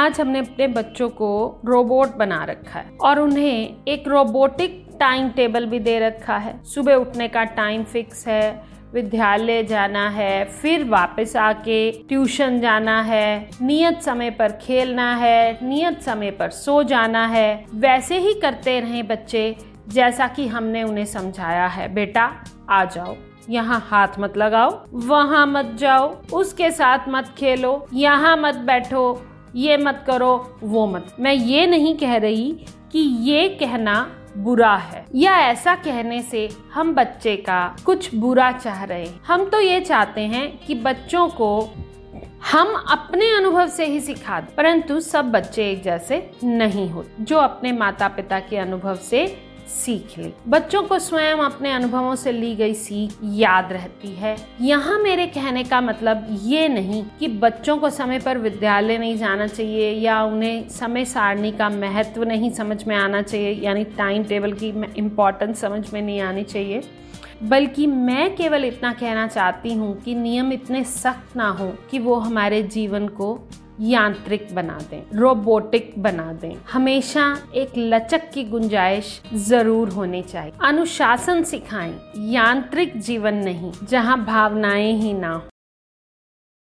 आज हमने अपने बच्चों को रोबोट बना रखा है और उन्हें एक रोबोटिक टाइम टेबल भी दे रखा है। सुबह उठने का टाइम फिक्स है, विद्यालय जाना है, फिर वापस आके ट्यूशन जाना है, नियत समय पर खेलना है, नियत समय पर सो जाना है। वैसे ही करते रहें बच्चे, जैसा कि हमने उन्हें समझाया है। बेटा, आ जाओ। यहाँ हाथ मत लगाओ, वहाँ मत जाओ। उसके साथ मत खेलो, यहाँ मत बैठो। ये मत करो, वो मत। मैं ये नहीं कह रही कि ये कहना बुरा है, या ऐसा कहने से हम बच्चे का कुछ बुरा चाह रहे हैं। हम तो ये चाहते हैं कि बच्चों को हम अपने अनुभव से ही सिखा परंतु सब बच्चे एक जैसे नहीं होते, जो अपने माता पिता के अनुभव से सीख ली। बच्चों को स्वयं अपने अनुभवों से ली गई सीख याद रहती है। यहाँ मेरे कहने का मतलब ये नहीं कि बच्चों को समय पर विद्यालय नहीं जाना चाहिए या उन्हें समय सारणी का महत्व नहीं समझ में आना चाहिए, यानी टाइम टेबल की इम्पोर्टेंस समझ में नहीं आनी चाहिए। बल्कि मैं केवल इतना कहना चाहती हूँ कि नियम इतने सख्त ना हो कि वो हमारे जीवन को यांत्रिक बना दें, रोबोटिक बना दें। हमेशा एक लचक की गुंजाइश ज़रूर होनी चाहिए। अनुशासन सिखाएँ, यांत्रिक जीवन नहीं, जहाँ भावनाएँ ही ना